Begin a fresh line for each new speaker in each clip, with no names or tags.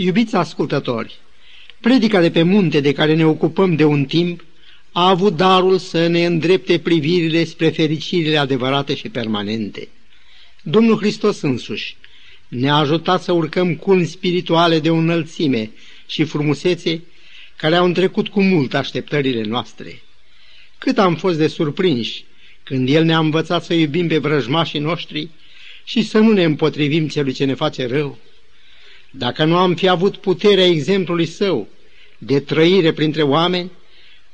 Iubiți ascultători, predica de pe munte de care ne ocupăm de un timp a avut darul să ne îndrepte privirile spre fericirile adevărate și permanente. Domnul Hristos însuși ne-a ajutat să urcăm culmi spirituale de o înălțime și frumusețe care au întrecut cu mult așteptările noastre. Cât am fost de surprinși când El ne-a învățat să iubim pe vrăjmașii noștri și să nu ne împotrivim celui ce ne face rău. Dacă nu am fi avut puterea exemplului său de trăire printre oameni,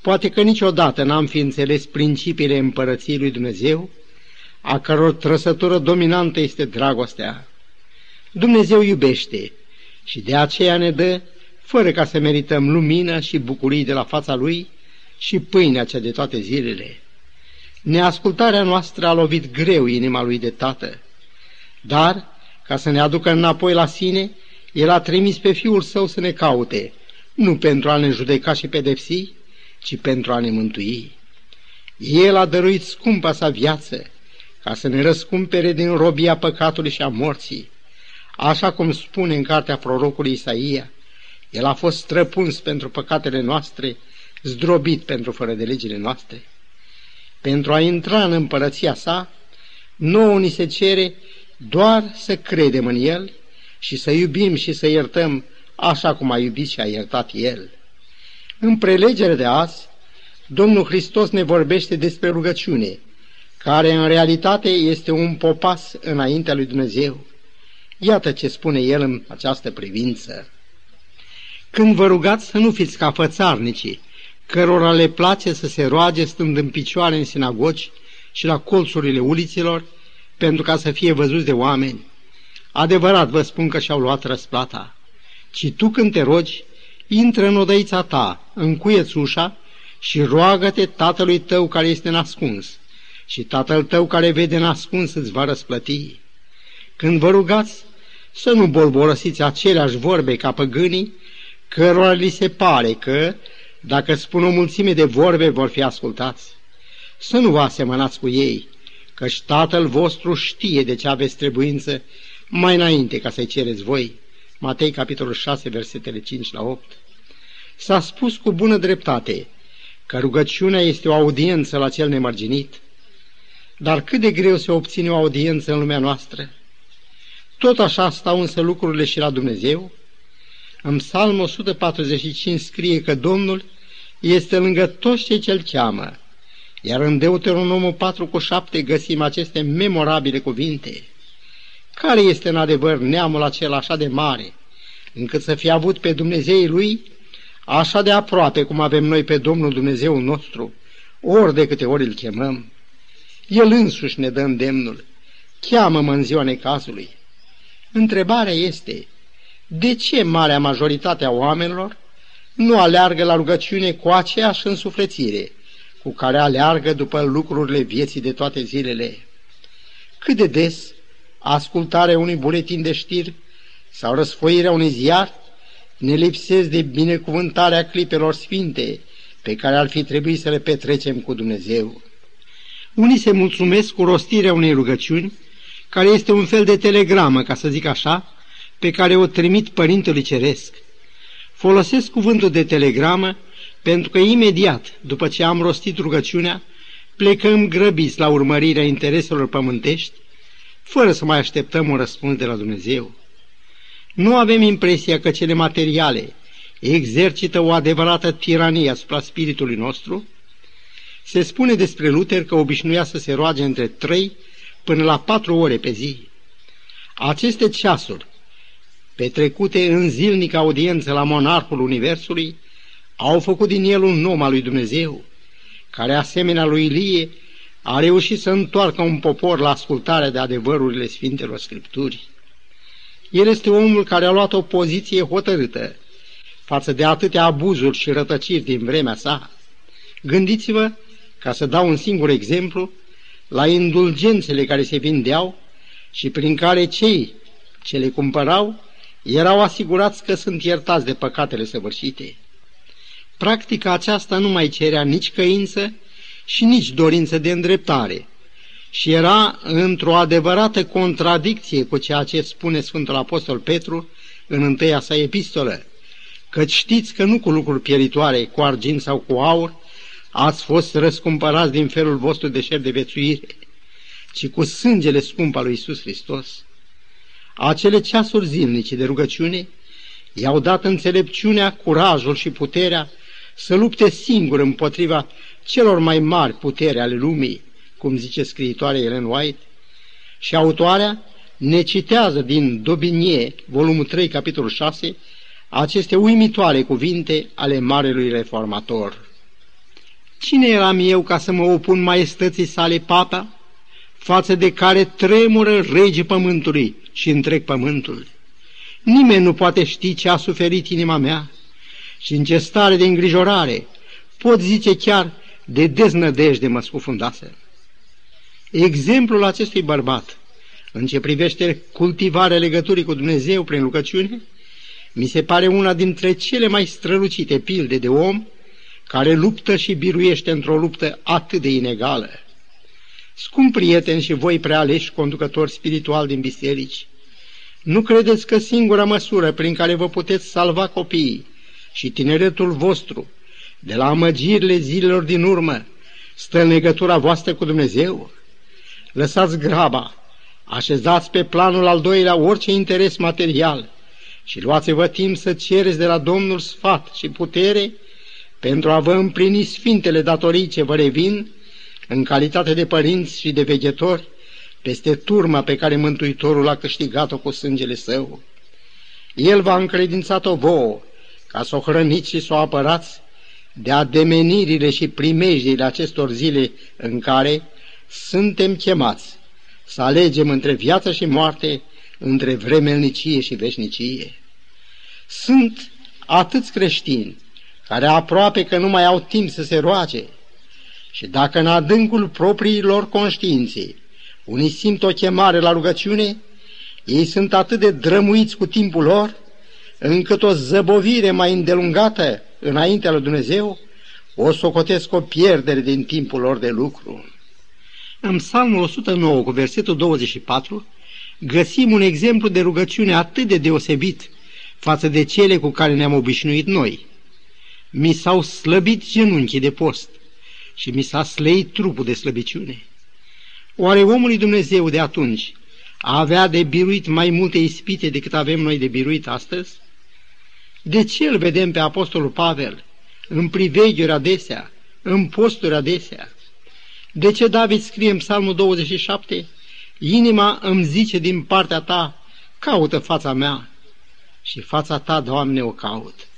poate că niciodată n-am fi înțeles principiile împărăției lui Dumnezeu, a căror trăsătură dominantă este dragostea. Dumnezeu iubește și de aceea ne dă, fără ca să merităm lumină și bucurii de la fața Lui și pâinea cea de toate zilele. Neascultarea noastră a lovit greu inima Lui de Tată, dar, ca să ne aducă înapoi la sine, El a trimis pe Fiul Său să ne caute, nu pentru a ne judeca și pedepsi, ci pentru a ne mântui. El a dăruit scumpa sa viață, ca să ne răscumpere din robia păcatului și a morții. Așa cum spune în cartea prorocului Isaia, el a fost străpuns pentru păcatele noastre, zdrobit pentru fără de legile noastre. Pentru a intra în împărăția sa, nouă ni se cere doar să credem în el și să iubim și să iertăm așa cum a iubit și a iertat el. În prelegere de azi, Domnul Hristos ne vorbește despre rugăciune, care în realitate este un popas înaintea lui Dumnezeu. Iată ce spune el în această privință. Când vă rugați să nu fiți ca fățarnicii, cărora le place să se roage stând în picioare în sinagogi și la colțurile uliților, pentru ca să fie văzuți de oameni. Adevărat vă spun că și-au luat răsplata. Ci tu când te rogi, intră în odăița ta, încuieți ușa și roagă-te tatălui tău care este nascuns și tatăl tău care vede nascuns îți va răsplăti. Când vă rugați, să nu bolborosiți aceleași vorbe ca păgânii, cărora li se pare că, dacă spun o mulțime de vorbe, vor fi ascultați. Să nu vă asemănați cu ei, căci Tatăl vostru știe de ce aveți trebuință mai înainte ca să-i cereți voi. Matei, capitolul 6, versetele 5 la 8. S-a spus cu bună dreptate că rugăciunea este o audiență la cel nemărginit, dar cât de greu se obține o audiență în lumea noastră? Tot așa stau însă lucrurile și la Dumnezeu? În Psalm 145 scrie că Domnul este lângă toți cei ce-L cheamă, iar în Deuteronomul 4 cu 7 găsim aceste memorabile cuvinte. Care este în adevăr neamul acela așa de mare, încât să fie avut pe Dumnezeii lui așa de aproape cum avem noi pe Domnul Dumnezeu nostru, ori de câte ori îl chemăm? El însuși ne dă îndemnul. Cheamă-mă în ziua necazului. Întrebarea este, de ce marea majoritate a oamenilor nu aleargă la rugăciune cu aceeași însuflețire cu care aleargă după lucrurile vieții de toate zilele? Cât de des ascultarea unui buletin de știri sau răsfoirea unui ziar ne lipsesc de binecuvântarea clipelor sfinte pe care ar fi trebuit să le petrecem cu Dumnezeu. Unii se mulțumesc cu rostirea unei rugăciuni, care este un fel de telegramă, ca să zic așa, pe care o trimit Părintelui Ceresc. Folosesc cuvântul de telegramă pentru că imediat, după ce am rostit rugăciunea, plecăm grăbiți la urmărirea intereselor pământești, fără să mai așteptăm un răspuns de la Dumnezeu. Nu avem impresia că cele materiale exercită o adevărată tiranie asupra spiritului nostru, se spune despre Luther că obișnuia să se roage între trei până la patru ore pe zi. Aceste ceasuri, petrecute în zilnică audiență la monarhul Universului, au făcut din el un om al lui Dumnezeu, care, asemenea lui Ilie, a reușit să întoarcă un popor la ascultarea de adevărurile Sfintelor Scripturii. El este omul care a luat o poziție hotărâtă față de atâtea abuzuri și rătăciri din vremea sa. Gândiți-vă ca să dau un singur exemplu, la indulgențele care se vindeau și prin care cei ce le cumpărau erau asigurați că sunt iertați de păcatele săvârșite. Practica aceasta nu mai cerea nici căință și nici dorință de îndreptare și era într-o adevărată contradicție cu ceea ce spune Sfântul Apostol Petru în întâia sa epistolă, că știți că nu cu lucruri pieritoare, cu argint sau cu aur, ați fost răscumpărați din felul vostru de șer de vețuire, ci cu sângele scump al lui Iisus Hristos. Acele ceasuri zilnice de rugăciune i-au dat înțelepciunea, curajul și puterea să lupte singur împotriva celor mai mari putere ale lumii, cum zice scriitoarea Ellen White, și autoarea ne citează din Dobinie, volumul 3, capitolul 6, aceste uimitoare cuvinte ale Marelui Reformator. Cine eram eu ca să mă opun maestății sale papa, față de care tremură rege pământului și întreg pământul? Nimeni nu poate ști ce a suferit inima mea și în ce stare de îngrijorare, pot zice chiar de deznădejde mă scufundase. Exemplul acestui bărbat, în ce privește cultivarea legăturii cu Dumnezeu prin rugăciune, mi se pare una dintre cele mai strălucite pilde de om care luptă și biruiește într-o luptă atât de inegală. Scump prieteni și voi prealeși conducători spiritual din biserici, nu credeți că singura măsură prin care vă puteți salva copiii și tineretul vostru de la amăgirile zilelor din urmă stă în legătura voastră cu Dumnezeu? Lăsați graba, așezați pe planul al doilea orice interes material și luați-vă timp să cereți de la Domnul sfat și putere pentru a vă împlini sfintele datorii ce vă revin în calitate de părinți și de veghetori peste turma pe care Mântuitorul a câștigat-o cu sângele său. El v-a încredințat-o vouă, ca să o hrăniți și să o apărați de ademenirile și primejdile acestor zile în care suntem chemați să alegem între viață și moarte, între vremelnicie și veșnicie. Sunt atâți creștini care aproape că nu mai au timp să se roage și dacă în adâncul propriilor conștiințe unii simt o chemare la rugăciune, ei sunt atât de drămuiți cu timpul lor, încât o zăbovire mai îndelungată înaintea lui Dumnezeu o socotesc o pierdere din timpul lor de lucru. În Psalmul 109, cu versetul 24, găsim un exemplu de rugăciune atât de deosebit față de cele cu care ne-am obișnuit noi. Mi s-au slăbit genunchii de post și mi s-a slăit trupul de slăbiciune. Oare omului Dumnezeu de atunci a avea de biruit mai multe ispite decât avem noi de biruit astăzi? De ce îl vedem pe Apostolul Pavel în priveghiuri adesea, în posturi adesea? De ce David scrie în Psalmul 27? Inima îmi zice din partea ta, caută fața mea și fața ta, Doamne, o caut.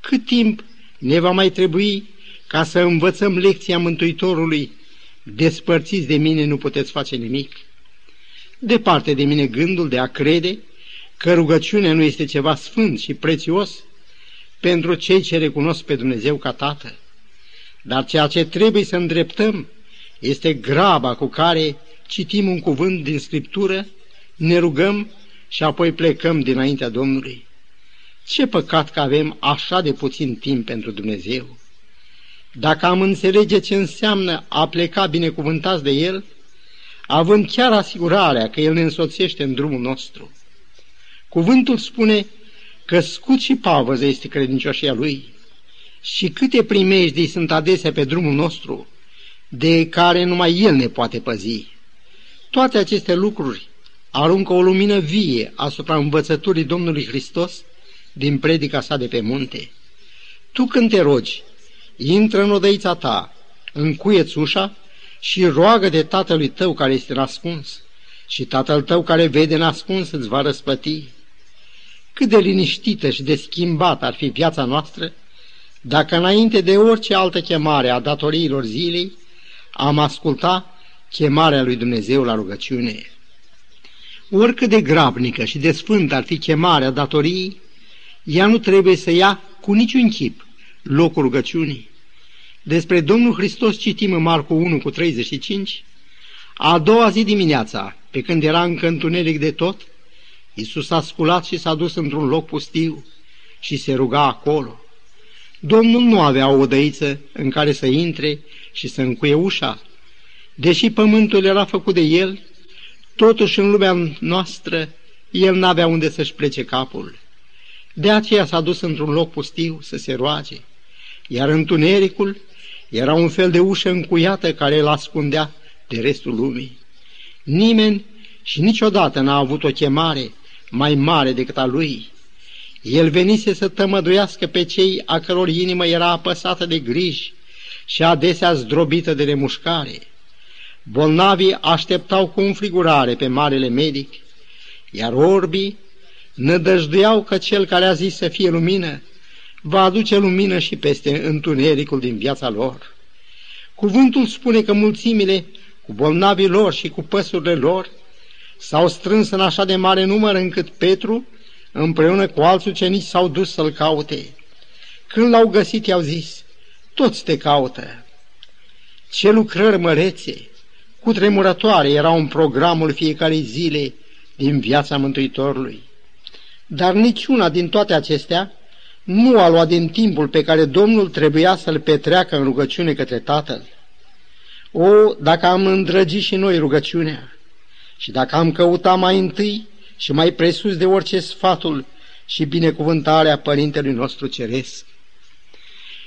Cât timp ne va mai trebui ca să învățăm lecția Mântuitorului despărțiți de mine nu puteți face nimic. Departe de mine gândul de a crede că rugăciunea nu este ceva sfânt și prețios pentru cei ce recunosc pe Dumnezeu ca Tată. Dar ceea ce trebuie să îndreptăm este graba cu care citim un cuvânt din Scriptură, ne rugăm și apoi plecăm dinaintea Domnului. Ce păcat că avem așa de puțin timp pentru Dumnezeu! Dacă am înțelege ce înseamnă a pleca binecuvântați de El, având chiar asigurarea că El ne însoțește în drumul nostru. Cuvântul spune că scut și pavăză este credincioșia Lui și câte primejdii sunt adesea pe drumul nostru, de care numai El ne poate păzi. Toate aceste lucruri aruncă o lumină vie asupra învățăturii Domnului Hristos din predica sa de pe munte. Tu când te rogi, intră în odăița ta, încuieți ușa și roagă de tatălui tău care este nascuns și tatăl tău care vede nascuns îți va răsplăti. Cât de liniștită și de schimbată ar fi viața noastră dacă înainte de orice altă chemare a datoriilor zilei am asculta chemarea lui Dumnezeu la rugăciune. Oricât de grabnică și de sfântă ar fi chemarea datoriei, ea nu trebuie să ia cu niciun chip locul rugăciunii. Despre Domnul Hristos citim în Marcu 1 cu 35, a doua zi dimineața, pe când era încă întuneric de tot, Iisus a sculat și s-a dus într-un loc pustiu și se ruga acolo. Domnul nu avea o odăiță în care să intre și să încuie ușa. Deși pământul era făcut de el, totuși în lumea noastră el n-avea unde să-și plece capul. De aceea s-a dus într-un loc pustiu să se roage, iar întunericul era un fel de ușă încuiată care îl ascundea de restul lumii. Nimeni și niciodată n-a avut o chemare mai mare decât a lui. El venise să tămăduiască pe cei a căror inimă era apăsată de griji și adesea zdrobită de remușcare. Bolnavii așteptau cu înfrigurare pe marele medic, iar orbii nădăjduiau că cel care a zis să fie lumină va aduce lumină și peste întunericul din viața lor. Cuvântul spune că mulțimile, cu bolnavii lor și cu păsurile lor, s-au strâns în așa de mare număr încât Petru, împreună cu alți ucenici, s-au dus să-l caute. Când l-au găsit, i-au zis, toți te caută. Ce lucrări mărețe, cu tremurătoare erau în programul fiecare zile din viața Mântuitorului. Dar niciuna din toate acestea nu a luat din timpul pe care Domnul trebuia să-l petreacă în rugăciune către Tatăl. O, dacă am îndrăgit și noi rugăciunea și dacă am căutat mai întâi și mai presus de orice sfatul și binecuvântarea Părintelui nostru Ceresc.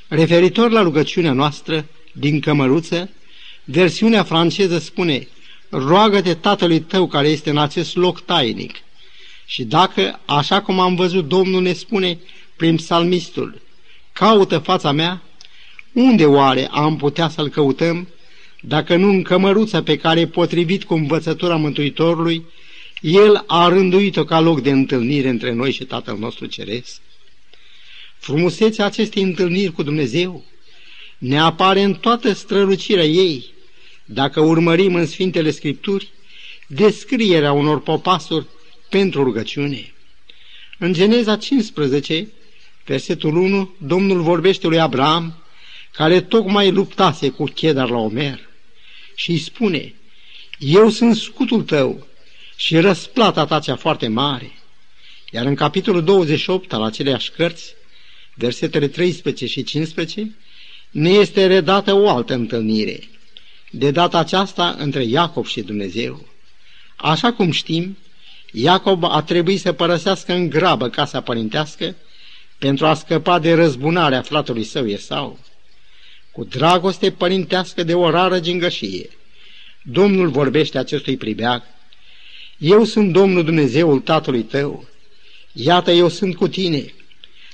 Referitor la rugăciunea noastră din cămăruță, versiunea franceză spune Roagă-te Tatălui tău care este în acest loc tainic. Și dacă, așa cum am văzut, Domnul ne spune prin psalmistul, caută fața mea, unde oare am putea să-L căutăm, dacă nu în cămăruța pe care, potrivit cu învățătura Mântuitorului, El a rânduit-o ca loc de întâlnire între noi și Tatăl nostru Ceresc? Frumusețea acestei întâlniri cu Dumnezeu ne apare în toată strălucirea ei, dacă urmărim în Sfintele Scripturi descrierea unor popasuri pentru rugăciune. În Geneza 15, versetul 1, Domnul vorbește lui Abraham, care tocmai luptase cu Chedar la Omer, și îi spune, Eu sunt scutul tău și răsplata ta cea foarte mare. Iar în capitolul 28 al aceleași cărți, versetele 13 și 15, ne este redată o altă întâlnire, de data aceasta între Iacob și Dumnezeu. Așa cum știm, Iacob a trebuit să părăsească în grabă casa părintească pentru a scăpa de răzbunarea fratului său Esau. Cu dragoste părintească de o rară gingășie, Domnul vorbește acestui pribeag, Eu sunt Domnul Dumnezeul tatălui tău, iată eu sunt cu tine,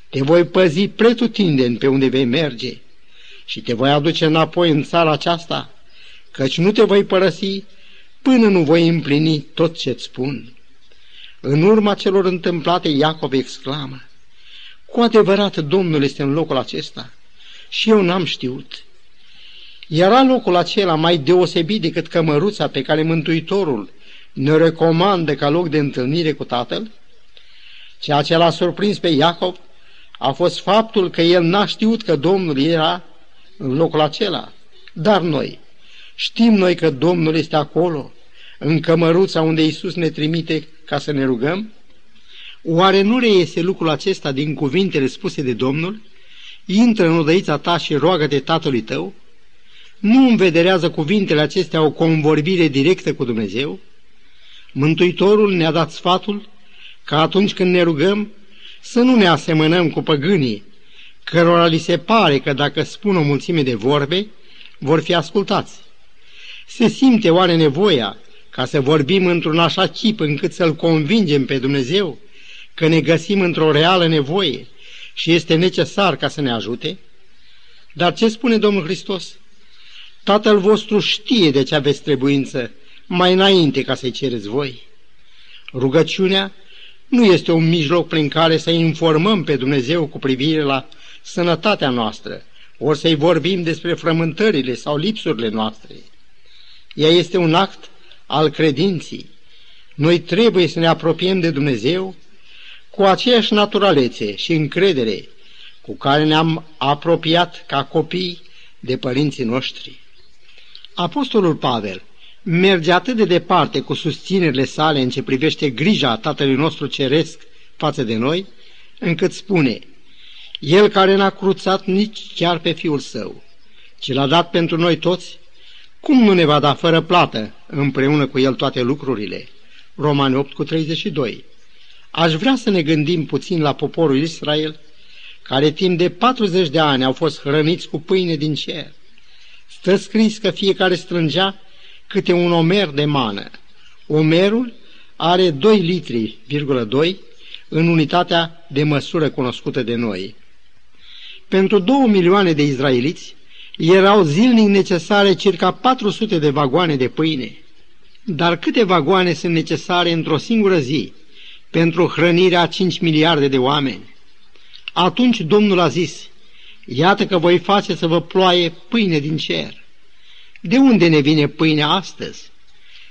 te voi păzi pretutindeni pe unde vei merge și te voi aduce înapoi în țara aceasta, căci nu te voi părăsi până nu voi împlini tot ce-ți spun. În urma celor întâmplate, Iacov exclamă, Cu adevărat Domnul este în locul acesta și eu n-am știut. Era locul acela mai deosebit decât cămăruța pe care Mântuitorul ne recomandă ca loc de întâlnire cu Tatăl? Ceea ce l-a surprins pe Iacov a fost faptul că el n-a știut că Domnul era în locul acela. Dar noi, știm noi că Domnul este acolo, în cămăruța unde Isus ne trimite ca să ne rugăm? Oare nu reiese lucrul acesta din cuvintele spuse de Domnul? Intră în odăița ta și roagă de tatălui tău? Nu învederează cuvintele acestea o convorbire directă cu Dumnezeu? Mântuitorul ne-a dat sfatul că atunci când ne rugăm să nu ne asemănăm cu păgânii, cărora li se pare că dacă spun o mulțime de vorbe, vor fi ascultați. Se simte oare nevoia ca să vorbim într-un așa chip încât să-L convingem pe Dumnezeu că ne găsim într-o reală nevoie și este necesar ca să ne ajute? Dar ce spune Domnul Hristos? Tatăl vostru știe de ce aveți trebuință mai înainte ca să-i cereți voi. Rugăciunea nu este un mijloc prin care să informăm pe Dumnezeu cu privire la sănătatea noastră, ori să-i vorbim despre frământările sau lipsurile noastre. Ea este un act al credinții. Noi trebuie să ne apropiem de Dumnezeu cu aceeași naturalețe și încredere cu care ne-am apropiat ca copii de părinții noștri. Apostolul Pavel merge atât de departe cu susținerile sale în ce privește grija Tatălui nostru Ceresc față de noi, încât spune, El care n-a cruțat nici chiar pe Fiul Său, ci l-a dat pentru noi toți, cum nu ne va da fără plată împreună cu El toate lucrurile? Romani 8 cu 32. Aș vrea să ne gândim puțin la poporul Israel, care timp de 40 de ani au fost hrăniți cu pâine din cer. Stă scris că fiecare strângea câte un omer de mană. Omerul are 2 litri, 2 în unitatea de măsură cunoscută de noi. Pentru două milioane de izraeliți erau zilnic necesare circa 400 de vagoane de pâine. Dar câte vagoane sunt necesare într-o singură zi pentru hrănirea 5 miliarde de oameni? Atunci Domnul a zis, iată că voi face să vă ploaie pâine din cer. De unde ne vine pâinea astăzi?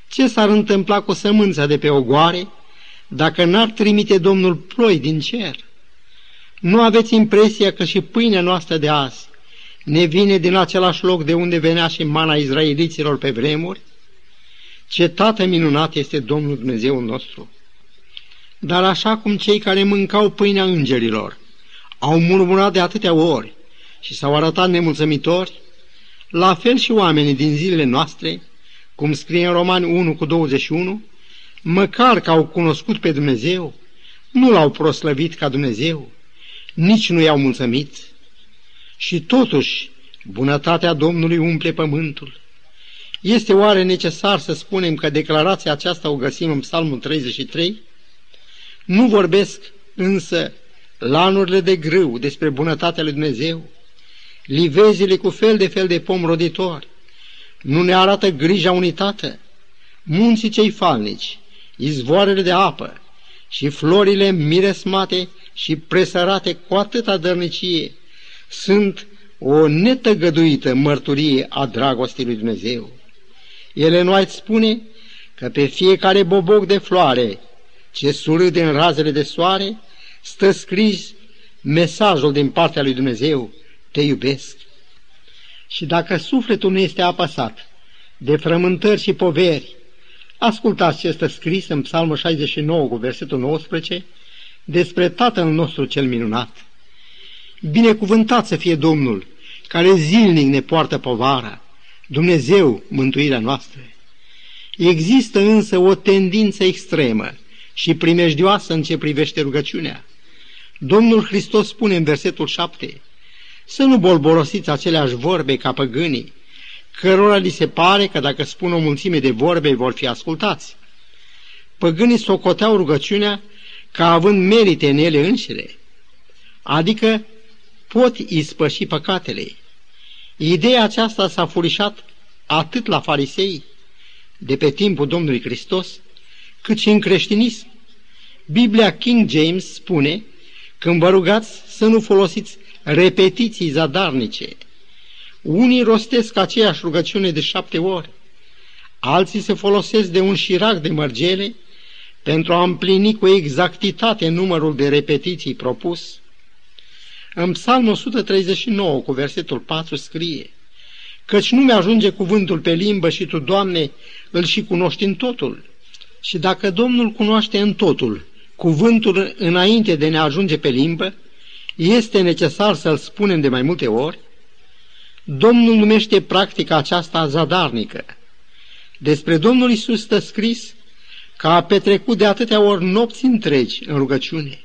Ce s-ar întâmpla cu sămânța de pe ogoare dacă n-ar trimite Domnul ploi din cer? Nu aveți impresia că și pâinea noastră de azi ne vine din același loc de unde venea și mana izraeliților pe vremuri? Ce tată minunat este Domnul Dumnezeu nostru! Dar așa cum cei care mâncau pâinea îngerilor au murmurat de atâtea ori și s-au arătat nemulțumitori, la fel și oamenii din zilele noastre, cum scrie în Romani 1 cu 21, măcar că au cunoscut pe Dumnezeu, nu l-au proslăvit ca Dumnezeu, nici nu i-au mulțumit. Și totuși, bunătatea Domnului umple pământul. Este oare necesar să spunem că declarația aceasta o găsim în Psalmul 33? Nu vorbesc însă lanurile de grâu despre bunătatea lui Dumnezeu, livezile cu fel de fel de pom roditori, nu ne arată grija unitată, munții cei falnici, izvoarele de apă și florile miresmate și presărate cu atâta dărnicie sunt o netăgăduită mărturie a dragostei lui Dumnezeu. Ele nu ați spune că pe fiecare boboc de floare ce surâde în razele de soare, stă scris mesajul din partea lui Dumnezeu, te iubesc. Și dacă sufletul nu este apăsat de frământări și poveri, ascultați ce este scris în Psalmul 69 cu versetul 19 despre Tatăl nostru cel minunat. Binecuvântat să fie Domnul, care zilnic ne poartă povara, Dumnezeu, mântuirea noastră. Există însă o tendință extremă și primejdioasă în ce privește rugăciunea. Domnul Hristos spune în versetul 7, să nu bolborosiți aceleași vorbe ca păgânii, cărora li se pare că dacă spun o mulțime de vorbe vor fi ascultați. Păgânii socoteau rugăciunea ca având merite în ele înșire, adică pot ispăși păcatele. Ideea aceasta s-a furișat atât la farisei, de pe timpul Domnului Hristos, cât și în creștinism. Biblia King James spune, când vă rugați să nu folosiți repetiții zadarnice. Unii rostesc aceeași rugăciune de șapte ori, alții se folosesc de un șirac de mărgele pentru a împlini cu exactitate numărul de repetiții propus. În Psalmul 139, cu versetul 4, scrie Căci nu mi-ajunge cuvântul pe limbă și Tu, Doamne, îl și cunoști în totul. Și dacă Domnul cunoaște în totul cuvântul înainte de ne ajunge pe limbă, este necesar să-l spunem de mai multe ori? Domnul numește practica aceasta zadarnică. Despre Domnul Isus stă scris că a petrecut de atâtea ori nopți întregi în rugăciune.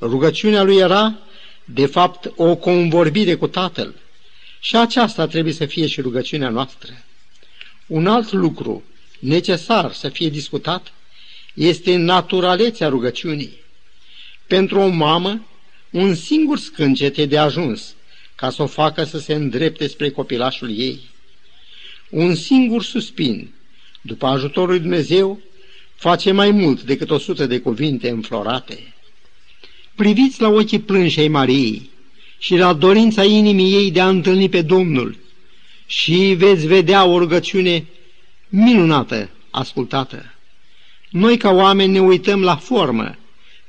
Rugăciunea lui era, de fapt, o convorbire cu Tatăl. Și aceasta trebuie să fie și rugăciunea noastră. Un alt lucru necesar să fie discutat este naturalețea rugăciunii. Pentru o mamă, un singur scâncet e de ajuns ca să o facă să se îndrepte spre copilașul ei. Un singur suspin, după ajutorul lui Dumnezeu, face mai mult decât o sută de cuvinte înflorate. Priviți la ochii plânșei Mariei și la dorința inimii ei de a întâlni pe Domnul și veți vedea o rugăciune minunată ascultată. Noi ca oameni ne uităm la formă,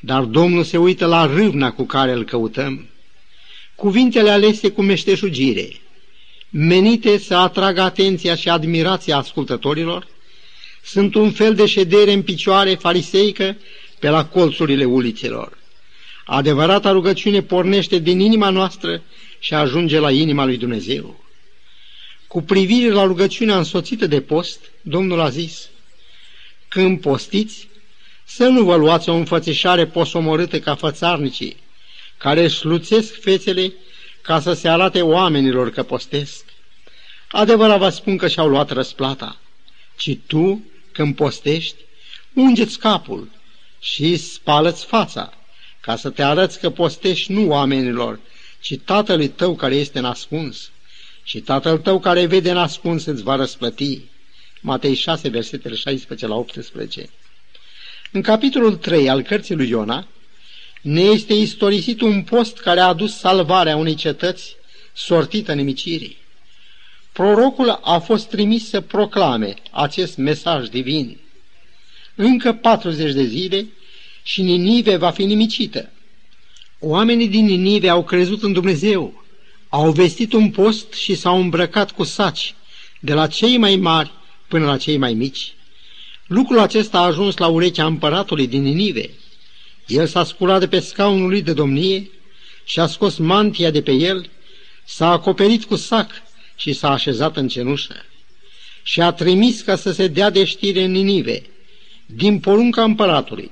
dar Domnul se uită la râvna cu care îl căutăm. Cuvintele alese cu meșteșugire, menite să atragă atenția și admirația ascultătorilor, sunt un fel de ședere în picioare fariseică pe la colțurile ulițelor. Adevărata rugăciune pornește din inima noastră și ajunge la inima lui Dumnezeu. Cu privire la rugăciunea însoțită de post, Domnul a zis, când postiți, Să nu vă luați o înfățișare posomorâtă ca fățarnicii, care își luțesc fețele ca să se arate oamenilor că postesc. Adevărat vă spun că și-au luat răsplata, ci tu, când postești, ungeți capul și spală-ți fața, ca să te arăți că postești nu oamenilor, ci tatălui tău care este nascuns. Și tatăl tău care vede nascuns îți va răsplăti. Matei 6, versetele 16 la 18. În capitolul 3 al cărții lui Iona, ne este istorisit un post care a adus salvarea unei cetăți sortită nemicirii. Prorocul a fost trimis să proclame acest mesaj divin. Încă 40 de zile și Ninive va fi nimicită. Oamenii din Ninive au crezut în Dumnezeu, au vestit un post și s-au îmbrăcat cu saci, de la cei mai mari până la cei mai mici. Lucrul acesta a ajuns la urechea împăratului din Ninive. El s-a sculat de pe scaunul lui de domnie și a scos mantia de pe el, s-a acoperit cu sac și s-a așezat în cenușă. Și a trimis ca să se dea de știre în Ninive, din porunca împăratului,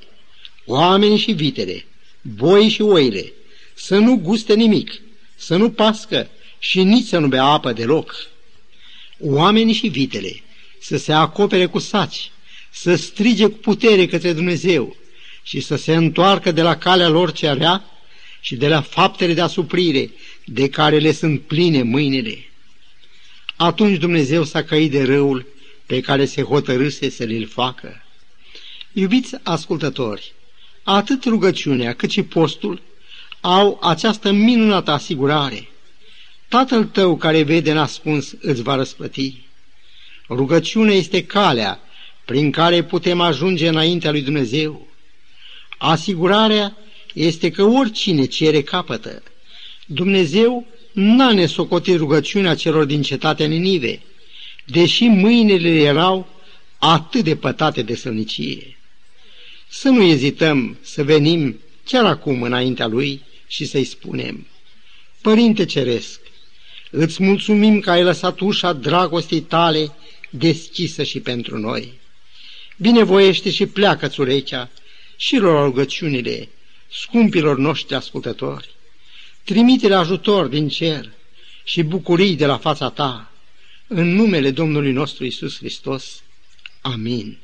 oamenii și vitele, boi și oile, să nu guste nimic, să nu pască și nici să nu bea apă deloc. Oamenii și vitele să se acopere cu saci, să strige cu putere către Dumnezeu și să se întoarcă de la calea lor cea rea și de la faptele de asuprire de care le sunt pline mâinile. Atunci Dumnezeu s-a căit de răul pe care se hotărâse să l facă. Iubiți ascultători, atât rugăciunea cât și postul au această minunată asigurare. Tatăl tău care vede nascuns îți va răsplăti. Rugăciunea este calea prin care putem ajunge înaintea lui Dumnezeu. Asigurarea este că oricine cere capătă. Dumnezeu n-a nesocotit rugăciunea celor din cetatea Ninive, deși mâinile erau atât de pătate de sălnicie. Să nu ezităm să venim chiar acum înaintea Lui și să-i spunem, Părinte Ceresc, îți mulțumim că ai lăsat ușa dragostei tale deschisă și pentru noi. Binevoiește și pleacă-ți urechea și lor rugăciunile scumpilor noștri ascultători. Trimite-le ajutor din cer și bucurii de la fața ta, în numele Domnului nostru Isus Hristos. Amin.